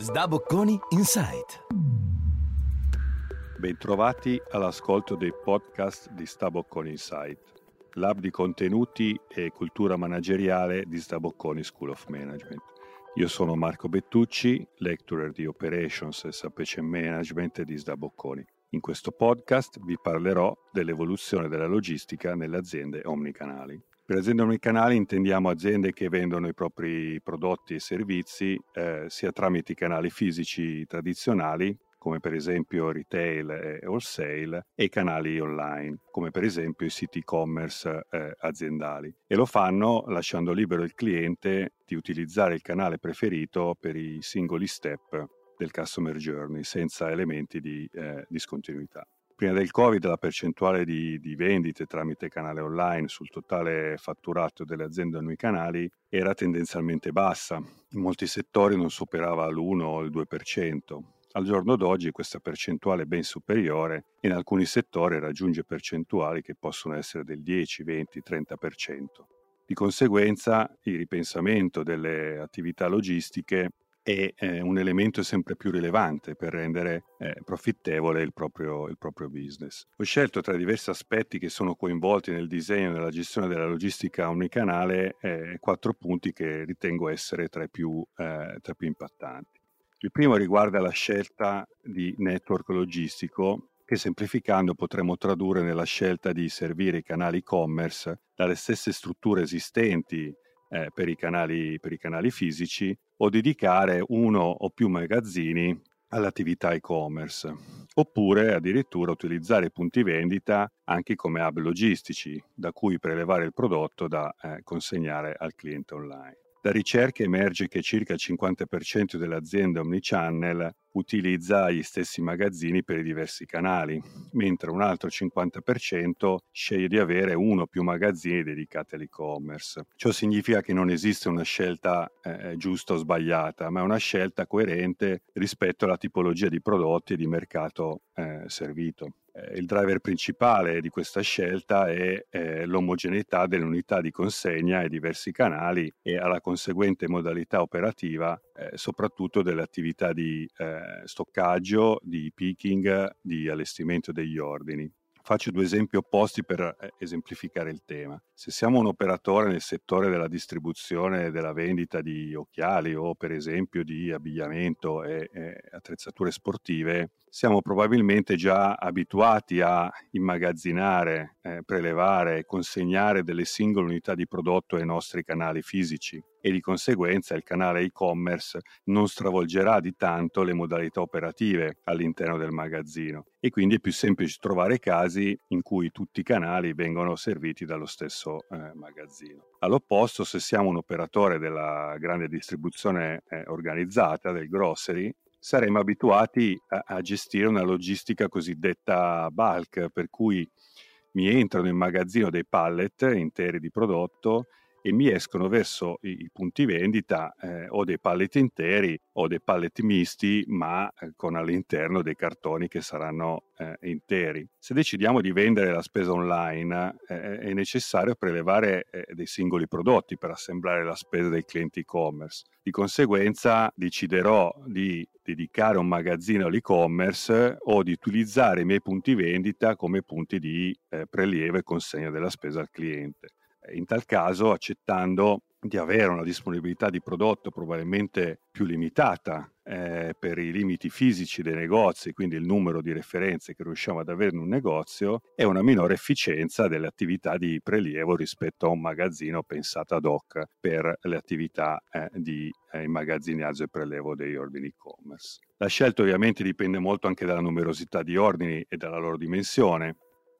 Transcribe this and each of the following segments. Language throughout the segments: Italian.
Sdabocconi Insight. Bentrovati all'ascolto dei podcast di Stabocconi Insight, lab di contenuti e cultura manageriale di Stabocconi School of Management. Io sono Marco Bettucci, lecturer di Operations e Supply Management di Sdabocconi. In questo podcast vi parlerò dell'evoluzione della logistica nelle aziende omnicanali. Per aziende omnicanali intendiamo aziende che vendono i propri prodotti e servizi eh, sia tramite i canali fisici tradizionali, come per esempio retail e wholesale, e i canali online, come per esempio i siti e-commerce eh, aziendali. E lo fanno lasciando libero il cliente di utilizzare il canale preferito per i singoli step del customer journey senza elementi di eh, discontinuità. Prima del Covid la percentuale di, di, vendite tramite canale online sul totale fatturato delle aziende canali era tendenzialmente bassa, in molti settori non superava l'1 o il 2%. Al giorno d'oggi questa percentuale è ben superiore e in alcuni settori raggiunge percentuali che possono essere del 10, 20, 30%. Di conseguenza il ripensamento delle attività logistiche è eh, un elemento sempre più rilevante per rendere eh, profittevole il proprio, il proprio, business. Ho scelto tra i diversi aspetti che sono coinvolti nel disegno e nella gestione della logistica omnicanale eh, quattro punti che ritengo essere tra i più, eh, tra i più impattanti. Il primo riguarda la scelta di network logistico che semplificando potremmo tradurre nella scelta di servire i canali e-commerce dalle stesse strutture esistenti eh, per, i canali, per i canali fisici o dedicare uno o più magazzini all'attività e-commerce, oppure addirittura utilizzare i punti vendita anche come hub logistici da cui prelevare il prodotto da eh, consegnare al cliente online. Da ricerche emerge che circa il 50% delle aziende omnichannel utilizza gli stessi magazzini per i diversi canali, mentre un altro 50% sceglie di avere uno o più magazzini dedicati all'e-commerce. Ciò significa che non esiste una scelta eh, giusta o sbagliata, ma è una scelta coerente rispetto alla tipologia di prodotti e di mercato eh, servito. Eh, il driver principale di questa scelta è eh, l'omogeneità delle unità di consegna ai diversi canali e alla conseguente modalità operativa, eh, soprattutto delle attività di eh, stoccaggio, di picking, di allestimento degli ordini. Faccio due esempi opposti per eh, esemplificare il tema. Se siamo un operatore nel settore della distribuzione e della vendita di occhiali o per esempio di abbigliamento e, e attrezzature sportive, siamo probabilmente già abituati a immagazzinare, eh, prelevare e consegnare delle singole unità di prodotto ai nostri canali fisici e di conseguenza il canale e-commerce non stravolgerà di tanto le modalità operative all'interno del magazzino e quindi è più semplice trovare casi in cui tutti i canali vengono serviti dallo stesso eh, magazzino. All'opposto, se siamo un operatore della grande distribuzione eh, organizzata, del grocery, saremmo abituati a, a gestire una logistica cosiddetta bulk, per cui mi entrano in magazzino dei pallet interi di prodotto e mi escono verso i, punti vendita eh, o dei pallet interi o dei pallet misti, ma eh, con all'interno dei cartoni che saranno eh, interi. Se decidiamo di vendere la spesa online, eh, è necessario prelevare eh, dei singoli prodotti per assemblare la spesa dei clienti e-commerce. Di conseguenza deciderò di dedicare un magazzino all'e-commerce o di utilizzare i miei punti vendita come punti di eh, prelievo e consegna della spesa al cliente in tal caso accettando di avere una disponibilità di prodotto probabilmente più limitata eh, per i limiti fisici dei negozi, quindi il numero di referenze che riusciamo ad avere in un negozio, e una minore efficienza delle attività di prelievo rispetto a un magazzino pensato ad hoc per le attività eh, di eh, immagazzinaggio e prelevo degli ordini e-commerce. La scelta ovviamente dipende molto anche dalla numerosità di ordini e dalla loro dimensione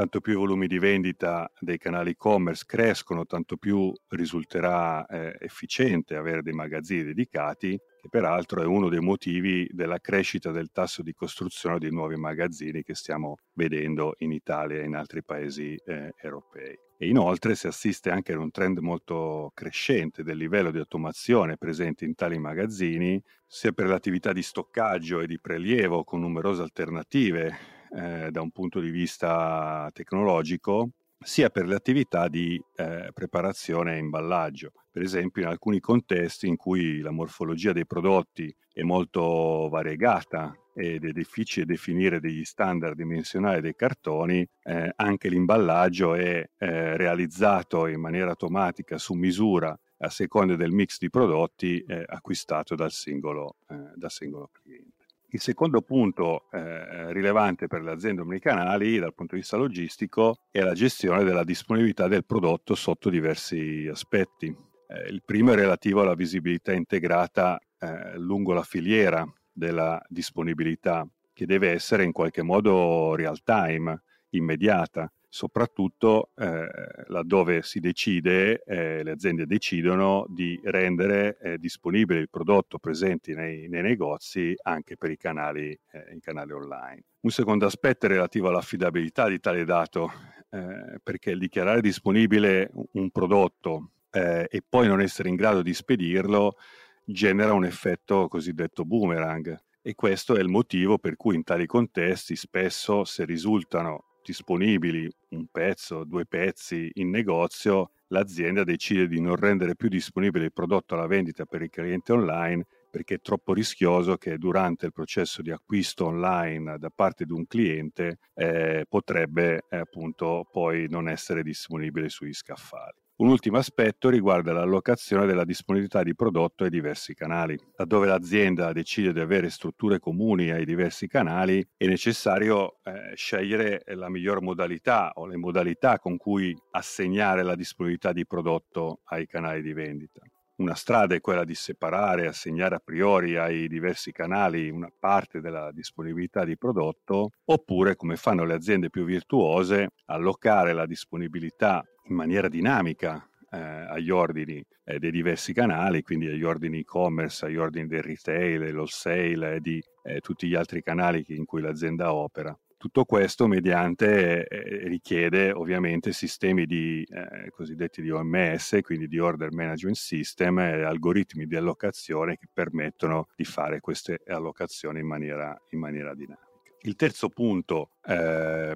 tanto più i volumi di vendita dei canali e-commerce crescono, tanto più risulterà eh, efficiente avere dei magazzini dedicati, che peraltro è uno dei motivi della crescita del tasso di costruzione di nuovi magazzini che stiamo vedendo in Italia e in altri paesi eh, europei. E inoltre si assiste anche ad un trend molto crescente del livello di automazione presente in tali magazzini, sia per l'attività di stoccaggio e di prelievo con numerose alternative eh, da un punto di vista tecnologico, sia per le attività di eh, preparazione e imballaggio. Per esempio in alcuni contesti in cui la morfologia dei prodotti è molto variegata ed è difficile definire degli standard dimensionali dei cartoni, eh, anche l'imballaggio è eh, realizzato in maniera automatica su misura a seconda del mix di prodotti eh, acquistato dal singolo, eh, dal singolo cliente. Il secondo punto eh, rilevante per le aziende omnicanali dal punto di vista logistico è la gestione della disponibilità del prodotto sotto diversi aspetti. Eh, il primo è relativo alla visibilità integrata eh, lungo la filiera della disponibilità, che deve essere in qualche modo real time, immediata soprattutto eh, laddove si decide, eh, le aziende decidono di rendere eh, disponibile il prodotto presente nei, nei, negozi anche per i canali, eh, canali, online. Un secondo aspetto è relativo all'affidabilità di tale dato, eh, perché dichiarare disponibile un prodotto eh, e poi non essere in grado di spedirlo genera un effetto cosiddetto boomerang. E questo è il motivo per cui in tali contesti spesso se risultano disponibili un pezzo, due pezzi in negozio, l'azienda decide di non rendere più disponibile il prodotto alla vendita per il cliente online perché è troppo rischioso che durante il processo di acquisto online da parte di un cliente eh, potrebbe eh, appunto poi non essere disponibile sugli scaffali. Un ultimo aspetto riguarda l'allocazione della disponibilità di prodotto ai diversi canali. Laddove l'azienda decide di avere strutture comuni ai diversi canali, è necessario eh, scegliere la miglior modalità o le modalità con cui assegnare la disponibilità di prodotto ai canali di vendita. Una strada è quella di separare, assegnare a priori ai diversi canali una parte della disponibilità di prodotto, oppure, come fanno le aziende più virtuose, allocare la disponibilità in maniera dinamica eh, agli ordini eh, dei diversi canali, quindi agli ordini e-commerce, agli ordini del retail, dell'wholesale e di eh, tutti gli altri canali in cui l'azienda opera. Tutto questo mediante eh, richiede ovviamente sistemi di eh, cosiddetti di OMS, quindi di Order Management System e algoritmi di allocazione che permettono di fare queste allocazioni in maniera, in maniera dinamica. Il terzo punto eh,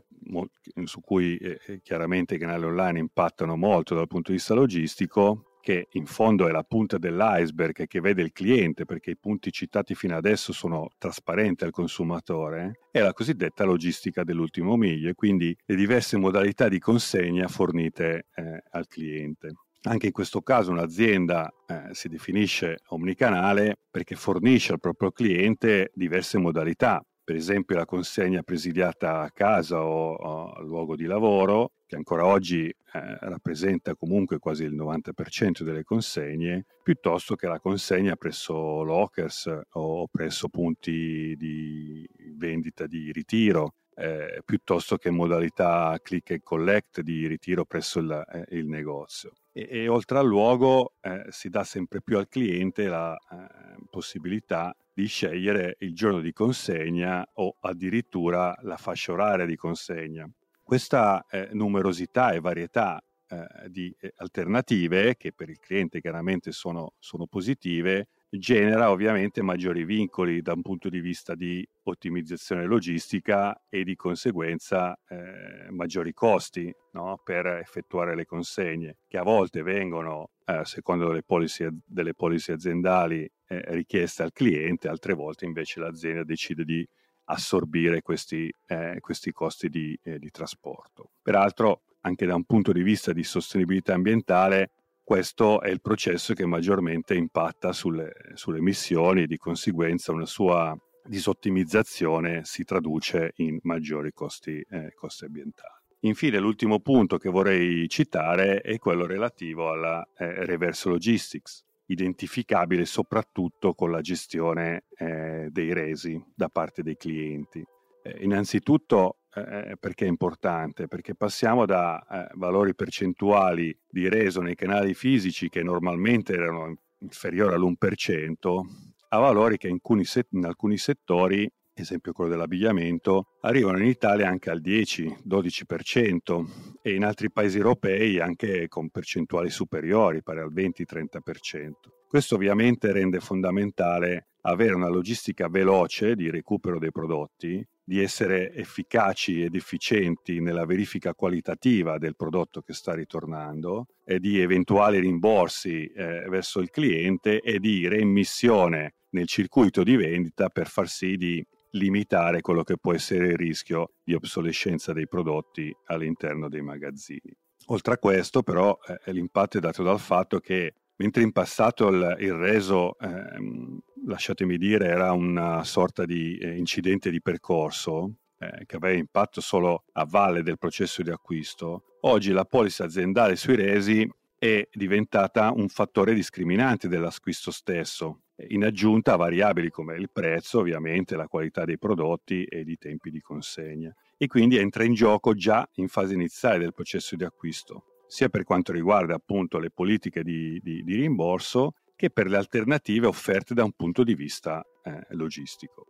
su cui eh, eh, chiaramente i canali online impattano molto dal punto di vista logistico, che in fondo è la punta dell'iceberg che vede il cliente, perché i punti citati fino adesso sono trasparenti al consumatore, è la cosiddetta logistica dell'ultimo miglio e quindi le diverse modalità di consegna fornite eh, al cliente. Anche in questo caso un'azienda eh, si definisce omnicanale perché fornisce al proprio cliente diverse modalità per esempio la consegna presidiata a casa o, o al luogo di lavoro, che ancora oggi eh, rappresenta comunque quasi il 90% delle consegne, piuttosto che la consegna presso lockers o presso punti di vendita di ritiro, eh, piuttosto che modalità click and collect di ritiro presso il, eh, il negozio. E, e, oltre al luogo eh, si dà sempre più al cliente la eh, possibilità di scegliere il giorno di consegna o addirittura la fascia oraria di consegna. Questa eh, numerosità e varietà eh, di eh, alternative, che per il cliente chiaramente sono, sono positive, genera ovviamente maggiori vincoli da un punto di vista di ottimizzazione logistica e di conseguenza eh, maggiori costi no? per effettuare le consegne che a volte vengono eh, secondo le policy, delle policy aziendali eh, richieste al cliente, altre volte invece l'azienda decide di assorbire questi, eh, questi costi di, eh, di trasporto. Peraltro anche da un punto di vista di sostenibilità ambientale questo è il processo che maggiormente impatta sulle, sulle emissioni e di conseguenza una sua disottimizzazione si traduce in maggiori costi, eh, costi ambientali. Infine, l'ultimo punto che vorrei citare è quello relativo alla eh, reverse logistics, identificabile soprattutto con la gestione eh, dei resi da parte dei clienti. Eh, innanzitutto eh, perché è importante? Perché passiamo da eh, valori percentuali di reso nei canali fisici che normalmente erano inferiori all'1% a valori che in alcuni, set- in alcuni settori esempio quello dell'abbigliamento, arrivano in Italia anche al 10-12% e in altri paesi europei anche con percentuali superiori, pari al 20-30%. Questo ovviamente rende fondamentale avere una logistica veloce di recupero dei prodotti di essere efficaci ed efficienti nella verifica qualitativa del prodotto che sta ritornando e di eventuali rimborsi eh, verso il cliente e di reimmissione nel circuito di vendita per far sì di limitare quello che può essere il rischio di obsolescenza dei prodotti all'interno dei magazzini. Oltre a questo, però, eh, l'impatto è dato dal fatto che mentre in passato il, il reso, eh, lasciatemi dire, era una sorta di eh, incidente di percorso, eh, che aveva impatto solo a valle del processo di acquisto, oggi la polizza aziendale sui resi è diventata un fattore discriminante dell'acquisto stesso, in aggiunta a variabili come il prezzo, ovviamente, la qualità dei prodotti ed i tempi di consegna. E quindi entra in gioco già in fase iniziale del processo di acquisto, sia per quanto riguarda appunto le politiche di, di, di rimborso che per le alternative offerte da un punto di vista eh, logistico.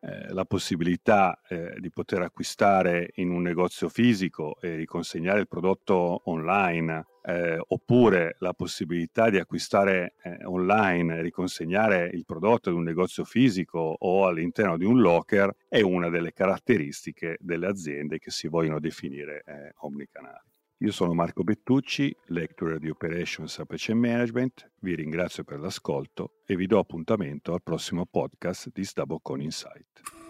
Eh, la possibilità eh, di poter acquistare in un negozio fisico e riconsegnare il prodotto online eh, oppure la possibilità di acquistare eh, online e riconsegnare il prodotto ad un negozio fisico o all'interno di un locker è una delle caratteristiche delle aziende che si vogliono definire eh, omnicanali. Io sono Marco Bettucci, lecturer di Operations Supply Management, vi ringrazio per l'ascolto e vi do appuntamento al prossimo podcast di Staboccon Insight.